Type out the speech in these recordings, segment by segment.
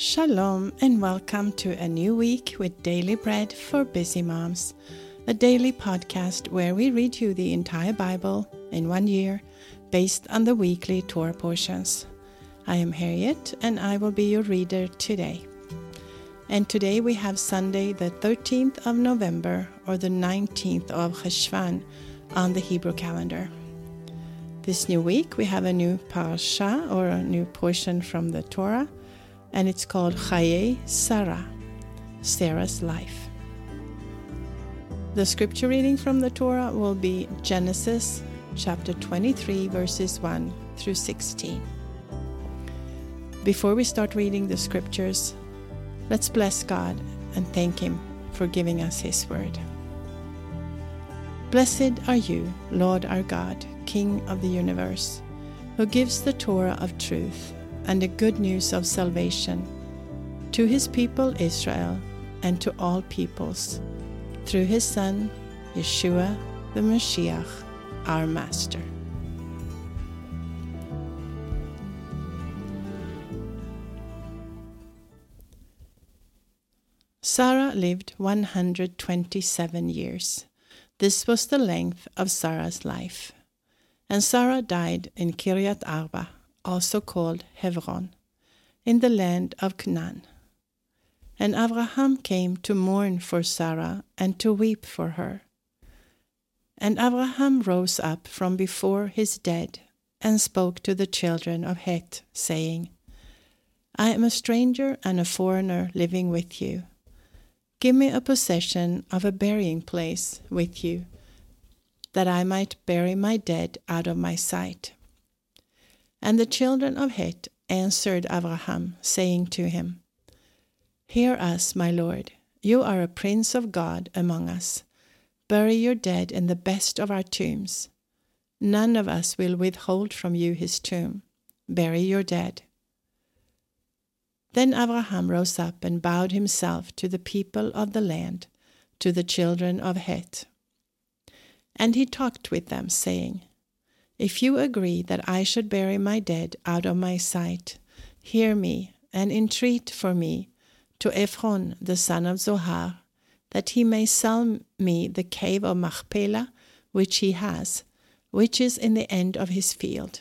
Shalom and welcome to a new week with Daily Bread for Busy Moms, a daily podcast where we read you the entire Bible in one year based on the weekly Torah portions. I am Harriet and I will be your reader today. And today we have Sunday, the 13th of November or the 19th of Cheshvan on the Hebrew calendar. This new week we have a new parasha or a new portion from the Torah and it's called Chaye Sarah, Sarah's life. The scripture reading from the Torah will be Genesis chapter 23, verses 1 through 16. Before we start reading the scriptures, let's bless God and thank Him for giving us His word. Blessed are you, Lord our God, King of the universe, who gives the Torah of truth and the good news of salvation to his people Israel and to all peoples through his Son, Yeshua the Mashiach, our Master. Sarah lived 127 years. This was the length of Sarah's life. And Sarah died in Kiryat Arba, also called Hebron, in the land of Canaan. And Abraham came to mourn for Sarah and to weep for her. And Abraham rose up from before his dead and spoke to the children of Heth, saying, I am a stranger and a foreigner living with you. Give me a possession of a burying place with you, that I might bury my dead out of my sight. And the children of Heth answered Abraham, saying to him, Hear us, my lord, you are a prince of God among us. Bury your dead in the best of our tombs. None of us will withhold from you his tomb. Bury your dead. Then Abraham rose up and bowed himself to the people of the land, to the children of Heth. And he talked with them, saying, if you agree that I should bury my dead out of my sight, hear me and entreat for me to Ephron the son of Zohar, that he may sell me the cave of Machpelah which he has, which is in the end of his field.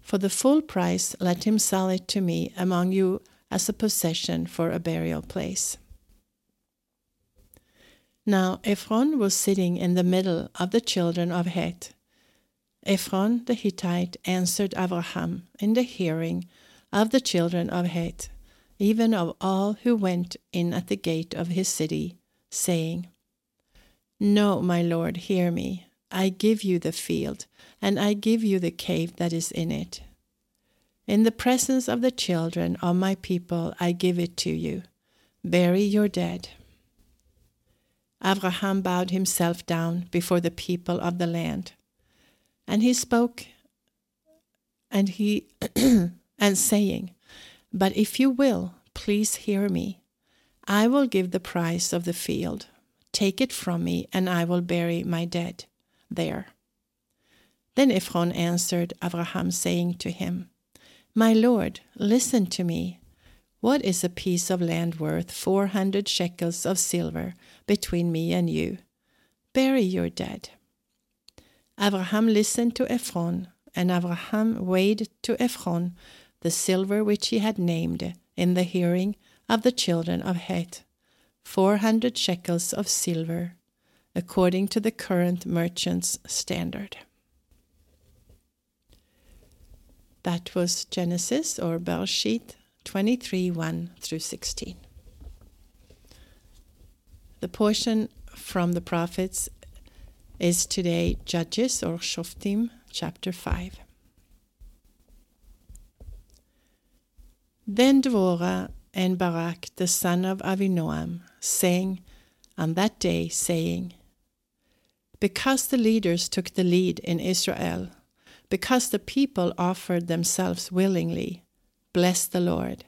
For the full price let him sell it to me among you as a possession for a burial place. Now Ephron was sitting in the middle of the children of Heth Ephron the Hittite answered Abraham in the hearing of the children of Heth, even of all who went in at the gate of his city, saying, No, my lord, hear me. I give you the field, and I give you the cave that is in it. In the presence of the children of my people, I give it to you. Bury your dead. Abraham bowed himself down before the people of the land and he spoke and he and saying, But if you will, please hear me. I will give the price of the field. Take it from me, and I will bury my dead there. Then Ephron answered Abraham, saying to him, My lord, listen to me. What is a piece of land worth four hundred shekels of silver between me and you? Bury your dead. Abraham listened to Ephron, and Abraham weighed to Ephron the silver which he had named in the hearing of the children of Heth, four hundred shekels of silver, according to the current merchant's standard. That was Genesis or Bereshit 23 1 through 16. The portion from the prophets is today Judges or Shoftim, chapter 5. Then Dvorah and Barak, the son of Avinoam, sang on that day, saying, Because the leaders took the lead in Israel, because the people offered themselves willingly, bless the Lord.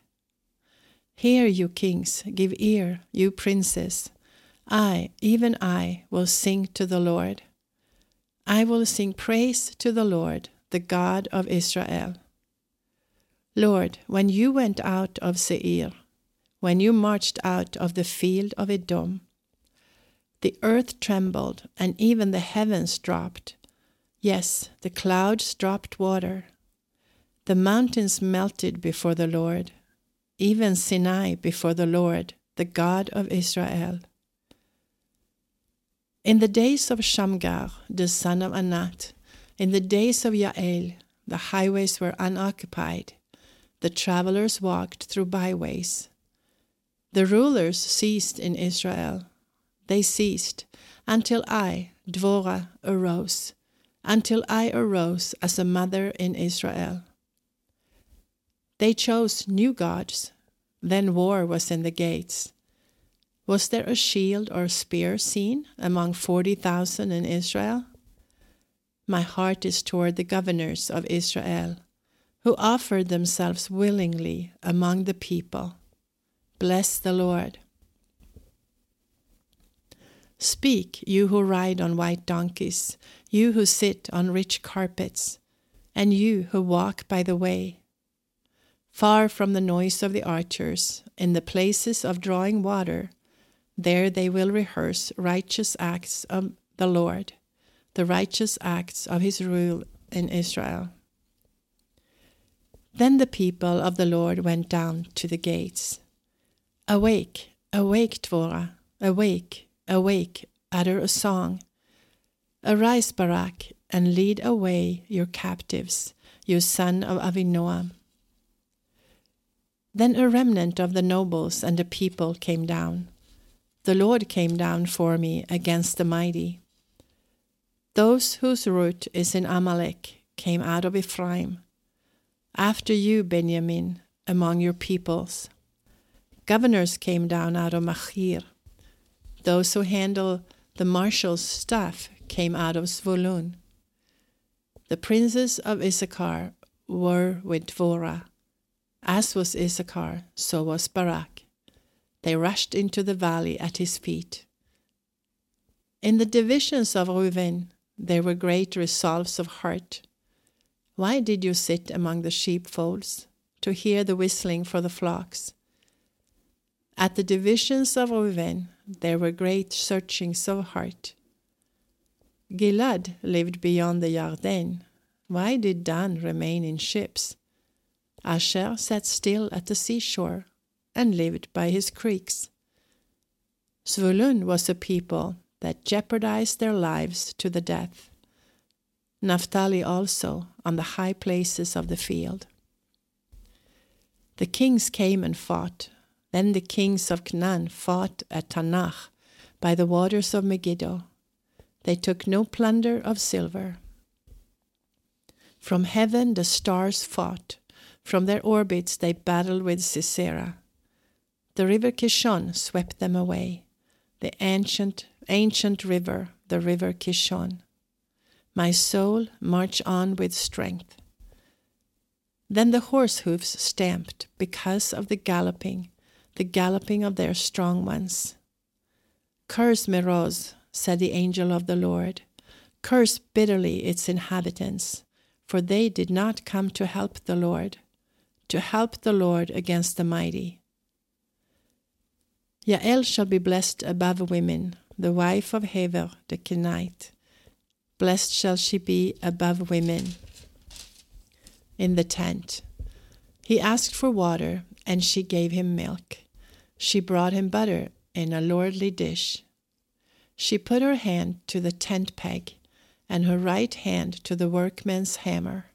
Hear, you kings, give ear, you princes. I, even I, will sing to the Lord. I will sing praise to the Lord, the God of Israel. Lord, when you went out of Seir, when you marched out of the field of Edom, the earth trembled, and even the heavens dropped. Yes, the clouds dropped water. The mountains melted before the Lord, even Sinai before the Lord, the God of Israel. In the days of Shamgar, the son of Anat, in the days of Yael, the highways were unoccupied the travelers walked through byways. The rulers ceased in Israel. They ceased until I, Dvorah, arose, until I arose as a mother in Israel. They chose new gods. Then war was in the gates. Was there a shield or spear seen among forty thousand in Israel? My heart is toward the governors of Israel who offered themselves willingly among the people. Bless the Lord. Speak, you who ride on white donkeys, you who sit on rich carpets, and you who walk by the way. Far from the noise of the archers, in the places of drawing water, there they will rehearse righteous acts of the Lord, the righteous acts of his rule in Israel. Then the people of the Lord went down to the gates. Awake, awake, Dvorah, awake, awake, utter a song. Arise, Barak, and lead away your captives, you son of Avinoam. Then a remnant of the nobles and the people came down. The Lord came down for me against the mighty. Those whose root is in Amalek came out of Ephraim after you, Benjamin, among your peoples. Governors came down out of Machir. Those who handle the marshal's staff came out of Zvulun. The princes of Issachar were with Dvorah. As was Issachar, so was Barak. They rushed into the valley at his feet. In the divisions of Reuben there were great resolves of heart. Why did you sit among the sheepfolds to hear the whistling for the flocks? At the divisions of Reuben there were great searchings of heart. Gilad lived beyond the Yarden. Why did Dan remain in ships? Asher sat still at the seashore and lived by his creeks. Zvulun was a people that jeopardized their lives to the death. Naphtali also on the high places of the field. The kings came and fought. Then the kings of Canaan fought at Taanach by the waters of Megiddo. They took no plunder of silver. From heaven the stars fought. From their orbits they battled with Sisera. The river Kishon swept them away, the ancient, ancient river, the river Kishon. My soul, march on with strength. Then the horse hoofs stamped because of the galloping, the galloping of their strong ones. Curse Meroz, said the angel of the Lord. Curse bitterly its inhabitants, for they did not come to help the Lord, to help the Lord against the mighty. Yael shall be blessed above women, the wife of Hever the Kenite. Blessed shall she be above women. In the tent. He asked for water, and she gave him milk. She brought him butter in a lordly dish. She put her hand to the tent peg, and her right hand to the workman's hammer.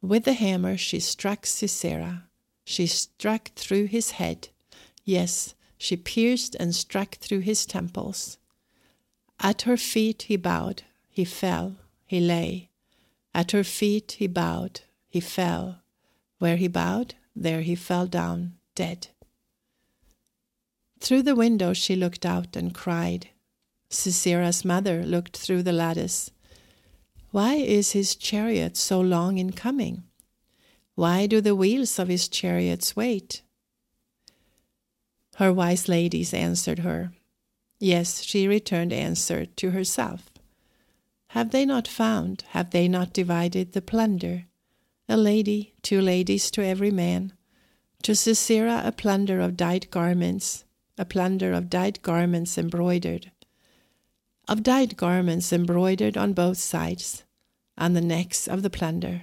With the hammer she struck Sisera. She struck through his head. Yes, she pierced and struck through his temples. At her feet he bowed, he fell, he lay. At her feet he bowed, he fell. Where he bowed, there he fell down, dead. Through the window she looked out and cried. Sisera's mother looked through the lattice. Why is his chariot so long in coming? Why do the wheels of his chariots wait? Her wise ladies answered her. Yes, she returned answer to herself. Have they not found, have they not divided the plunder? a lady, two ladies to every man, to Sisera a plunder of dyed garments, a plunder of dyed garments embroidered, of dyed garments embroidered on both sides, on the necks of the plunder.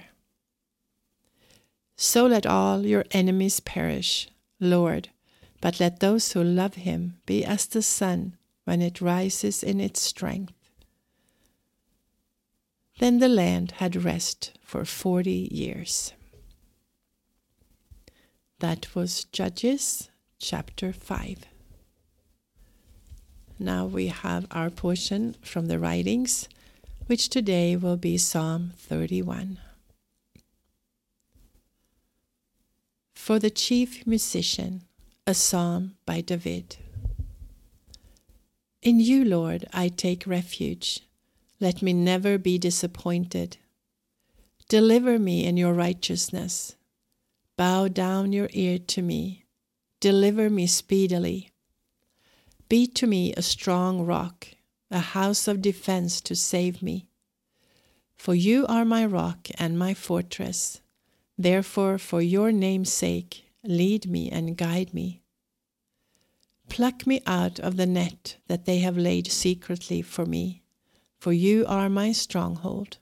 So let all your enemies perish, Lord, but let those who love him be as the sun when it rises in its strength. Then the land had rest for forty years. That was Judges chapter 5. Now we have our portion from the writings, which today will be Psalm 31. For the chief musician, a psalm by David. In you, Lord, I take refuge. Let me never be disappointed. Deliver me in your righteousness. Bow down your ear to me. Deliver me speedily. Be to me a strong rock, a house of defense to save me. For you are my rock and my fortress. Therefore, for your name's sake, lead me and guide me. Pluck me out of the net that they have laid secretly for me, for you are my stronghold.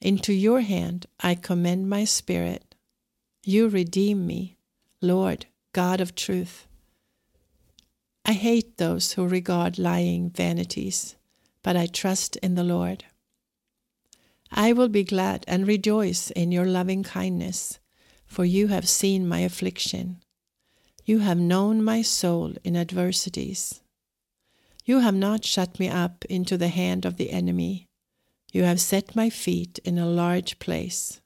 Into your hand I commend my spirit. You redeem me, Lord, God of truth. I hate those who regard lying vanities, but I trust in the Lord. I will be glad and rejoice in your loving kindness, for you have seen my affliction. You have known my soul in adversities. You have not shut me up into the hand of the enemy. You have set my feet in a large place.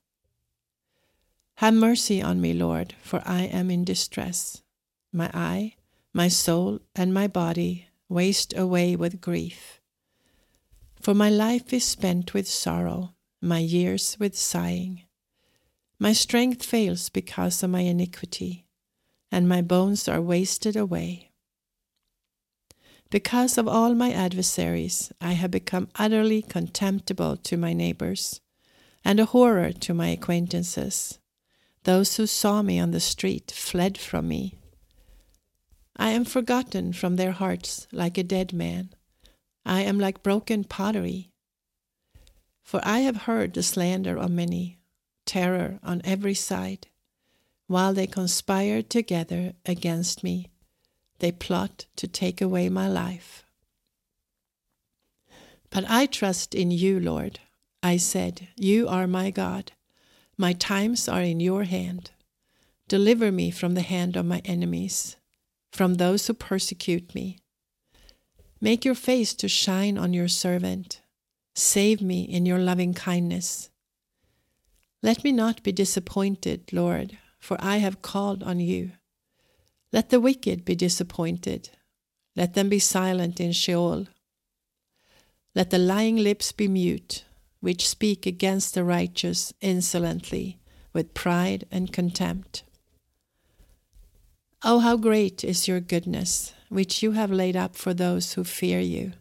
Have mercy on me, Lord, for I am in distress. My eye, my soul, and my body waste away with grief. For my life is spent with sorrow, my years with sighing. My strength fails because of my iniquity and my bones are wasted away. Because of all my adversaries, I have become utterly contemptible to my neighbors, and a horror to my acquaintances. Those who saw me on the street fled from me. I am forgotten from their hearts like a dead man. I am like broken pottery. For I have heard the slander of many, terror on every side. While they conspire together against me, they plot to take away my life. But I trust in you, Lord. I said, You are my God. My times are in your hand. Deliver me from the hand of my enemies, from those who persecute me. Make your face to shine on your servant. Save me in your loving kindness. Let me not be disappointed, Lord, for I have called on you. Let the wicked be disappointed. Let them be silent in Sheol. Let the lying lips be mute, which speak against the righteous insolently, with pride and contempt. Oh, how great is your goodness, which you have laid up for those who fear you,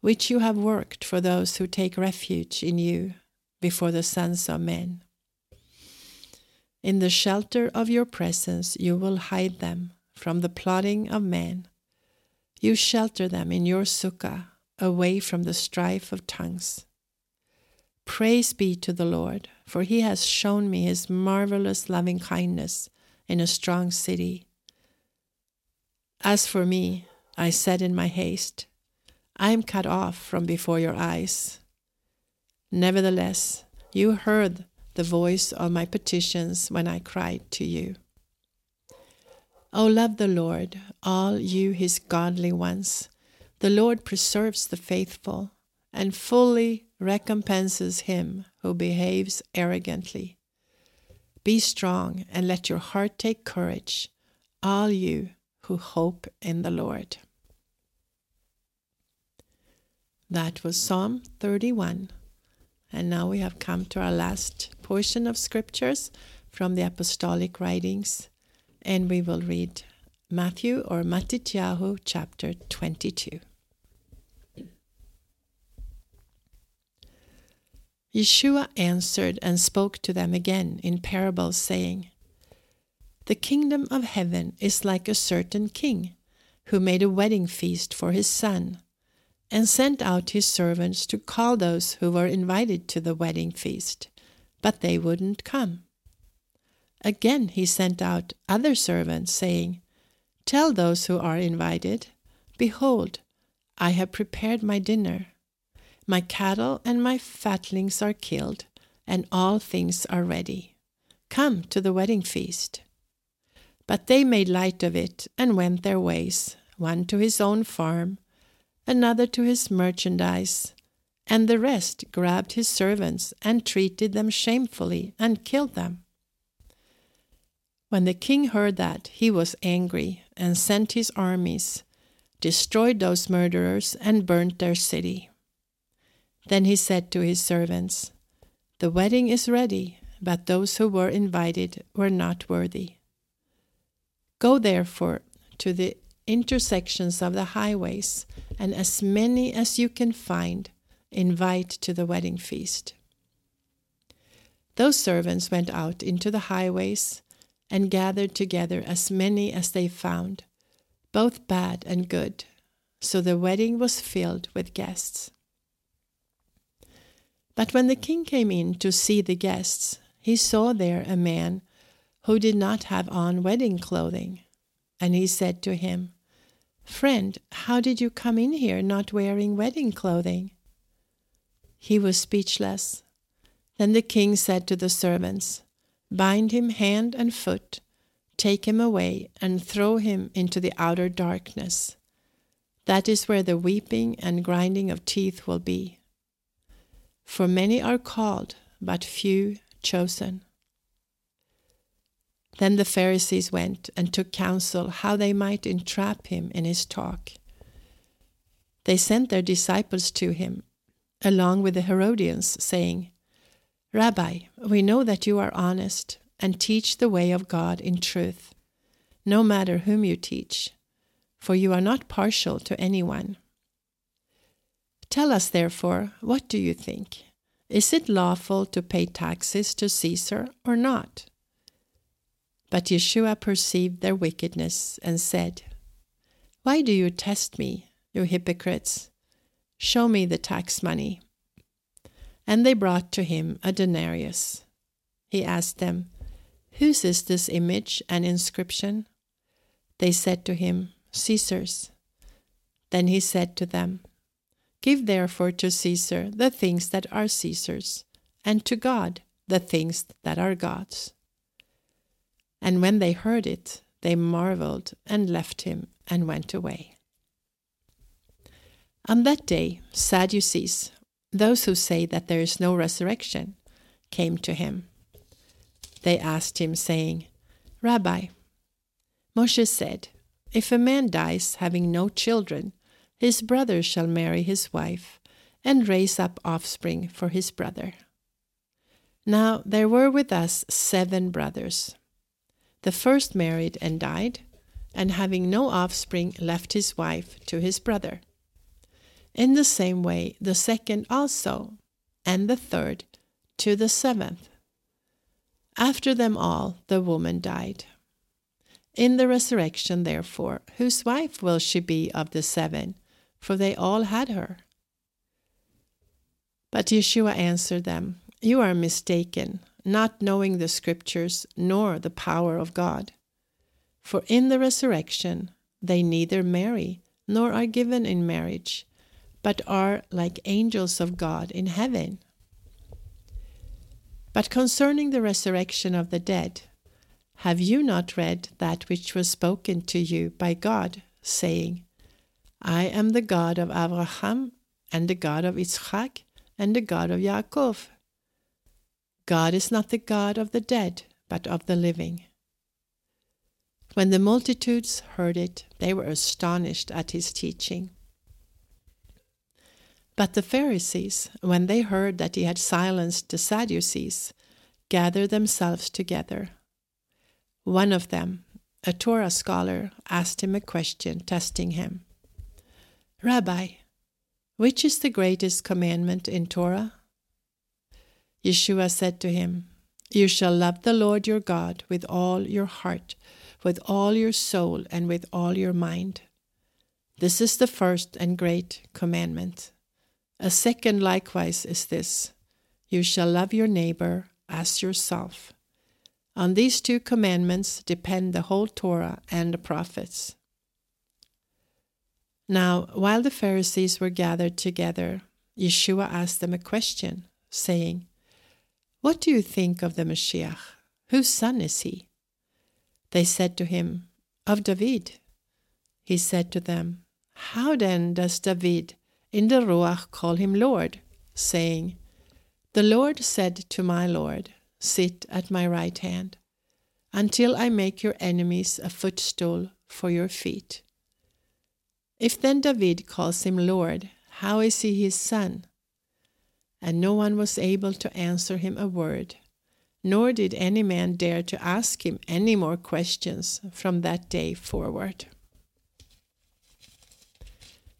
which you have worked for those who take refuge in you before the sons of men. In the shelter of your presence you will hide them from the plotting of men. You shelter them in your sukkah, away from the strife of tongues. Praise be to the Lord, for he has shown me his marvelous loving kindness in a strong city. As for me, I said in my haste, I am cut off from before your eyes. Nevertheless, you heard the voice of my petitions when I cried to you. O love the Lord, all you his godly ones. The Lord preserves the faithful and fully recompenses him who behaves arrogantly. Be strong and let your heart take courage, all you who hope in the Lord. That was Psalm 31. And now we have come to our last portion of scriptures from the apostolic writings, and we will read Matthew or Matityahu chapter 22. Yeshua answered and spoke to them again in parables, saying, The kingdom of heaven is like a certain king who made a wedding feast for his son, and sent out his servants to call those who were invited to the wedding feast, but they wouldn't come. Again he sent out other servants, saying, Tell those who are invited, Behold, I have prepared my dinner. My cattle and my fatlings are killed, and all things are ready. Come to the wedding feast. But they made light of it and went their ways, one to his own farm, another to his merchandise, and the rest grabbed his servants and treated them shamefully and killed them. When the king heard that, he was angry and sent his armies, destroyed those murderers, and burnt their city. Then he said to his servants, The wedding is ready, but those who were invited were not worthy. Go therefore to the intersections of the highways, and as many as you can find, invite to the wedding feast. Those servants went out into the highways and gathered together as many as they found, both bad and good. So the wedding was filled with guests. But when the king came in to see the guests, he saw there a man who did not have on wedding clothing. And he said to him, Friend, how did you come in here not wearing wedding clothing? He was speechless. Then the king said to the servants, Bind him hand and foot, take him away, and throw him into the outer darkness. That is where the weeping and grinding of teeth will be. For many are called, but few chosen. Then the Pharisees went and took counsel how they might entrap him in his talk. They sent their disciples to him, along with the Herodians, saying, Rabbi, we know that you are honest and teach the way of God in truth, no matter whom you teach, for you are not partial to anyone. Tell us, therefore, what do you think? Is it lawful to pay taxes to Caesar or not? But Yeshua perceived their wickedness and said, Why do you test me, you hypocrites? Show me the tax money. And they brought to him a denarius. He asked them, Whose is this image and inscription? They said to him, Caesar's. Then he said to them, Give therefore to Caesar the things that are Caesar's, and to God the things that are God's. And when they heard it, they marveled and left him and went away. On that day, Sadducees, those who say that there is no resurrection came to him. They asked him, saying, Rabbi, Moshe said, If a man dies having no children, his brother shall marry his wife and raise up offspring for his brother. Now there were with us seven brothers. The first married and died, and having no offspring, left his wife to his brother. In the same way, the second also, and the third to the seventh. After them all, the woman died. In the resurrection, therefore, whose wife will she be of the seven? For they all had her. But Yeshua answered them, You are mistaken, not knowing the Scriptures nor the power of God. For in the resurrection they neither marry nor are given in marriage but are like angels of God in heaven. But concerning the resurrection of the dead, have you not read that which was spoken to you by God, saying, I am the God of Abraham, and the God of Isaac, and the God of Jacob? God is not the God of the dead, but of the living. When the multitudes heard it, they were astonished at his teaching. But the Pharisees, when they heard that he had silenced the Sadducees, gathered themselves together. One of them, a Torah scholar, asked him a question, testing him Rabbi, which is the greatest commandment in Torah? Yeshua said to him, You shall love the Lord your God with all your heart, with all your soul, and with all your mind. This is the first and great commandment. A second likewise is this You shall love your neighbor as yourself. On these two commandments depend the whole Torah and the prophets. Now, while the Pharisees were gathered together, Yeshua asked them a question, saying, What do you think of the Messiah? Whose son is he? They said to him, Of David. He said to them, How then does David in the Ruach call him Lord, saying, The Lord said to my Lord, Sit at my right hand, until I make your enemies a footstool for your feet. If then David calls him Lord, how is he his son? And no one was able to answer him a word, nor did any man dare to ask him any more questions from that day forward.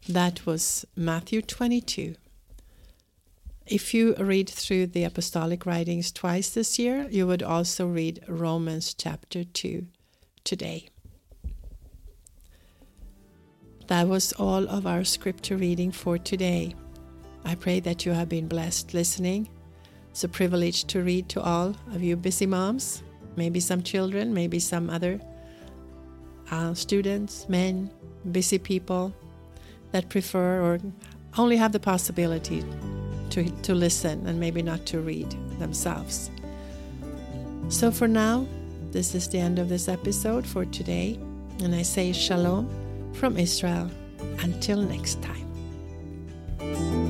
That was Matthew 22. If you read through the apostolic writings twice this year, you would also read Romans chapter 2 today. That was all of our scripture reading for today. I pray that you have been blessed listening. It's a privilege to read to all of you busy moms, maybe some children, maybe some other uh, students, men, busy people that prefer or only have the possibility to, to listen and maybe not to read themselves. So for now, this is the end of this episode for today, and I say shalom from Israel. Until next time.